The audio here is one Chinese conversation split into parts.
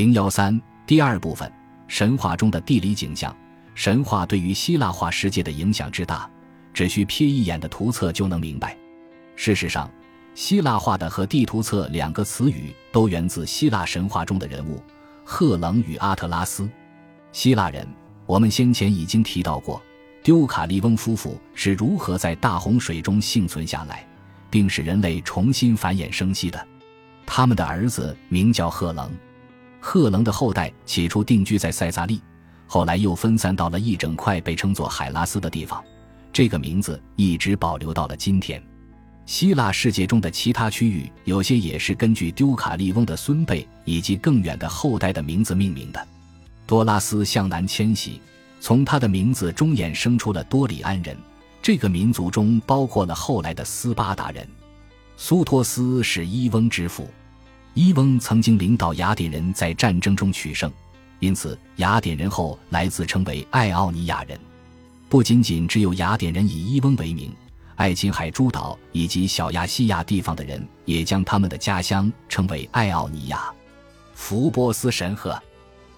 零幺三第二部分：神话中的地理景象。神话对于希腊化世界的影响之大，只需瞥一眼的图册就能明白。事实上，希腊化的和地图册两个词语都源自希腊神话中的人物赫楞与阿特拉斯。希腊人，我们先前已经提到过，丢卡利翁夫妇是如何在大洪水中幸存下来，并使人类重新繁衍生息的。他们的儿子名叫赫楞，赫楞的后代起初定居在塞萨利。后来又分散到了一整块被称作海拉斯的地方，这个名字一直保留到了今天。希腊世界中的其他区域，有些也是根据丢卡利翁的孙辈以及更远的后代的名字命名的。多拉斯向南迁徙，从他的名字中衍生出了多里安人，这个民族中包括了后来的斯巴达人。苏托斯是伊翁之父，伊翁曾经领导雅典人在战争中取胜。因此，雅典人后来自称为爱奥尼亚人。不仅仅只有雅典人以伊翁为名，爱琴海诸岛以及小亚细亚地方的人也将他们的家乡称为爱奥尼亚。福波斯神鹤，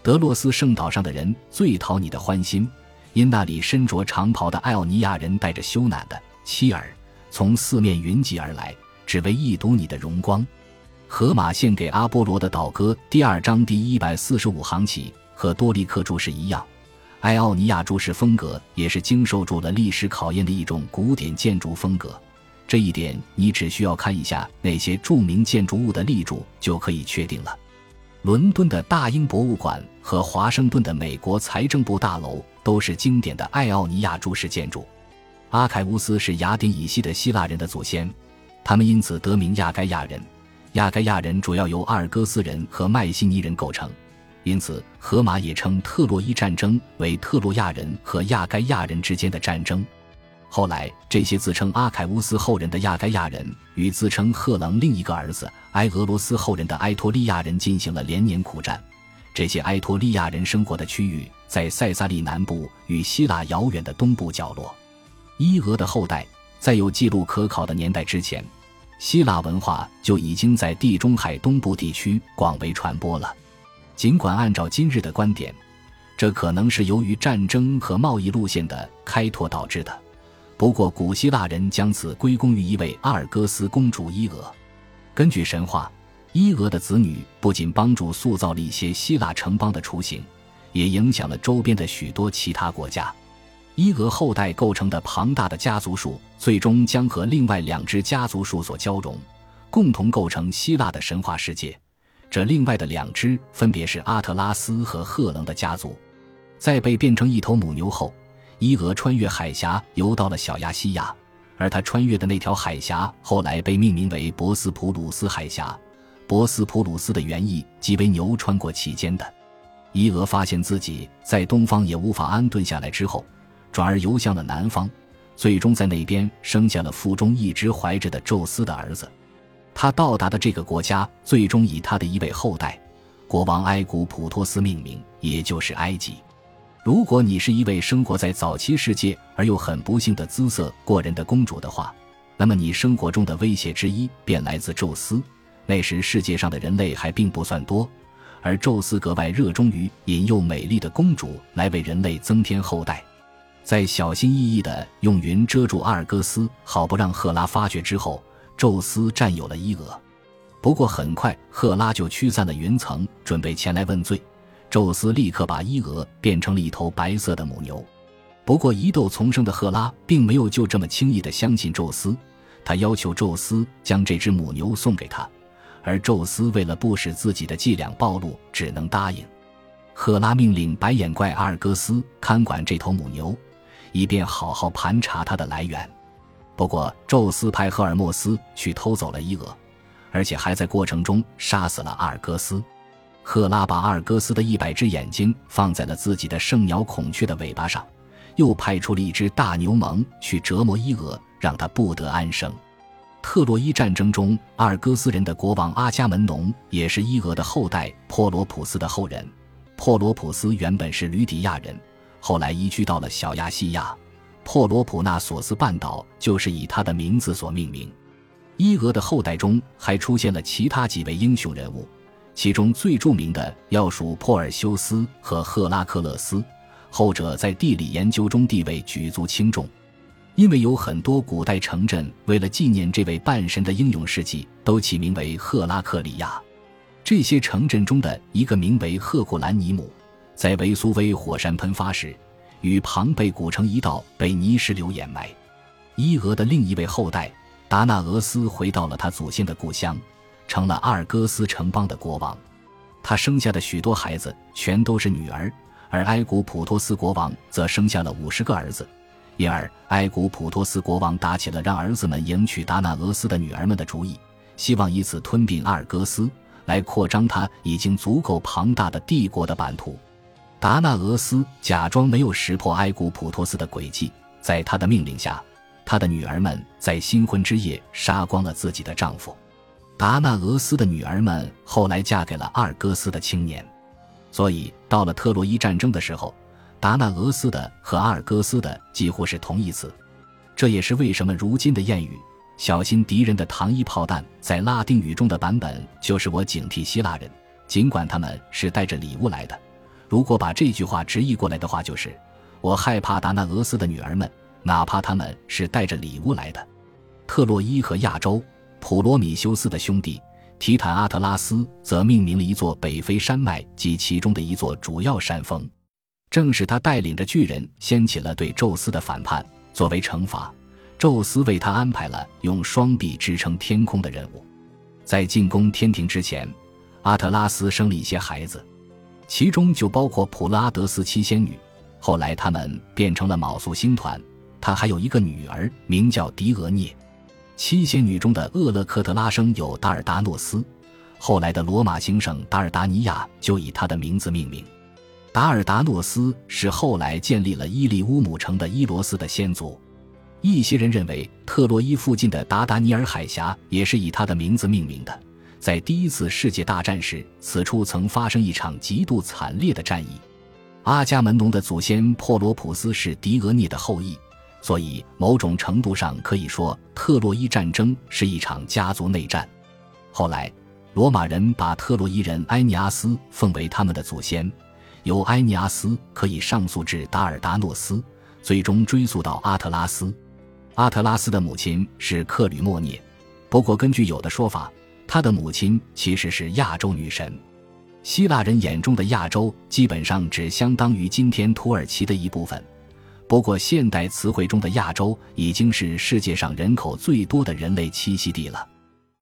德洛斯圣岛上的人最讨你的欢心，因那里身着长袍的爱奥尼亚人带着羞赧的妻儿，从四面云集而来，只为一睹你的荣光。荷马献给阿波罗的岛歌第二章第一百四十五行起，和多利克注释一样，埃奥尼亚注释风格也是经受住了历史考验的一种古典建筑风格。这一点你只需要看一下那些著名建筑物的立柱就可以确定了。伦敦的大英博物馆和华盛顿的美国财政部大楼都是经典的爱奥尼亚柱式建筑。阿凯乌斯是雅典以西的希腊人的祖先，他们因此得名亚该亚人。亚该亚人主要由阿尔戈斯人和迈锡尼人构成，因此荷马也称特洛伊战争为特洛亚人和亚该亚人之间的战争。后来，这些自称阿凯乌斯后人的亚该亚人与自称赫楞另一个儿子埃俄罗斯后人的埃托利亚人进行了连年苦战。这些埃托利亚人生活的区域在塞萨利南部与希腊遥远的东部角落。伊俄的后代在有记录可考的年代之前。希腊文化就已经在地中海东部地区广为传播了。尽管按照今日的观点，这可能是由于战争和贸易路线的开拓导致的。不过，古希腊人将此归功于一位阿尔戈斯公主伊俄。根据神话，伊俄的子女不仅帮助塑造了一些希腊城邦的雏形，也影响了周边的许多其他国家。伊俄后代构成的庞大的家族树，最终将和另外两支家族树所交融，共同构成希腊的神话世界。这另外的两支分别是阿特拉斯和赫楞的家族。在被变成一头母牛后，伊俄穿越海峡游到了小亚细亚，而他穿越的那条海峡后来被命名为博斯普鲁斯海峡。博斯普鲁斯的原意即为牛穿过其间的。伊俄发现自己在东方也无法安顿下来之后。转而游向了南方，最终在那边生下了腹中一直怀着的宙斯的儿子。他到达的这个国家，最终以他的一位后代国王埃古普托斯命名，也就是埃及。如果你是一位生活在早期世界而又很不幸的姿色过人的公主的话，那么你生活中的威胁之一便来自宙斯。那时世界上的人类还并不算多，而宙斯格外热衷于引诱美丽的公主来为人类增添后代。在小心翼翼地用云遮住阿尔戈斯，好不让赫拉发觉之后，宙斯占有了伊俄。不过很快，赫拉就驱散了云层，准备前来问罪。宙斯立刻把伊俄变成了一头白色的母牛。不过疑窦丛生的赫拉并没有就这么轻易地相信宙斯，他要求宙斯将这只母牛送给他，而宙斯为了不使自己的伎俩暴露，只能答应。赫拉命令白眼怪阿尔戈斯看管这头母牛。以便好好盘查它的来源。不过，宙斯派赫尔墨斯去偷走了伊俄，而且还在过程中杀死了阿尔戈斯。赫拉把阿尔戈斯的一百只眼睛放在了自己的圣鸟孔雀的尾巴上，又派出了一只大牛虻去折磨伊俄，让他不得安生。特洛伊战争中，阿尔戈斯人的国王阿伽门农也是伊俄的后代珀罗普斯的后人。珀罗普斯原本是吕底亚人。后来移居到了小亚细亚，珀罗普纳索斯半岛就是以他的名字所命名。伊俄的后代中还出现了其他几位英雄人物，其中最著名的要数珀尔修斯和赫拉克勒斯，后者在地理研究中地位举足轻重。因为有很多古代城镇为了纪念这位半神的英勇事迹，都起名为赫拉克里亚。这些城镇中的一个名为赫库兰尼姆，在维苏威火山喷发时，与庞贝古城一道被泥石流掩埋。伊俄的另一位后代达纳俄斯回到了他祖先的故乡，成了阿尔戈斯城邦的国王。他生下的许多孩子全都是女儿，而埃古普托斯国王则生下了五十个儿子。因而，埃古普托斯国王打起了让儿子们迎娶达纳俄斯的女儿们的主意，希望以此吞并阿尔戈斯，来扩张他已经足够庞大的帝国的版图。达纳俄斯假装没有识破埃古普托斯的诡计，在他的命令下，他的女儿们在新婚之夜杀光了自己的丈夫。达纳俄斯的女儿们后来嫁给了阿尔戈斯的青年，所以到了特洛伊战争的时候。达纳俄斯的和阿尔戈斯的几乎是同义词，这也是为什么如今的谚语“小心敌人的糖衣炮弹”在拉丁语中的版本就是“我警惕希腊人，尽管他们是带着礼物来的”。如果把这句话直译过来的话，就是“我害怕达纳俄斯的女儿们，哪怕他们是带着礼物来的”。特洛伊和亚洲普罗米修斯的兄弟提坦阿特拉斯则命名了一座北非山脉及其中的一座主要山峰。正是他带领着巨人掀起了对宙斯的反叛。作为惩罚，宙斯为他安排了用双臂支撑天空的任务。在进攻天庭之前，阿特拉斯生了一些孩子，其中就包括普拉德斯七仙女。后来他们变成了卯宿星团。他还有一个女儿，名叫狄俄涅。七仙女中的厄勒克特拉生有达尔达诺斯，后来的罗马行省达尔达尼亚就以他的名字命名。达尔达诺斯是后来建立了伊利乌姆城的伊罗斯的先祖，一些人认为特洛伊附近的达达尼尔海峡也是以他的名字命名的。在第一次世界大战时，此处曾发生一场极度惨烈的战役。阿伽门农的祖先珀罗普斯是狄俄涅的后裔，所以某种程度上可以说特洛伊战争是一场家族内战。后来，罗马人把特洛伊人埃尼阿斯奉为他们的祖先。由埃尼阿斯可以上溯至达尔达诺斯，最终追溯到阿特拉斯。阿特拉斯的母亲是克吕莫涅，不过根据有的说法，他的母亲其实是亚洲女神。希腊人眼中的亚洲基本上只相当于今天土耳其的一部分。不过现代词汇中的亚洲已经是世界上人口最多的人类栖息地了。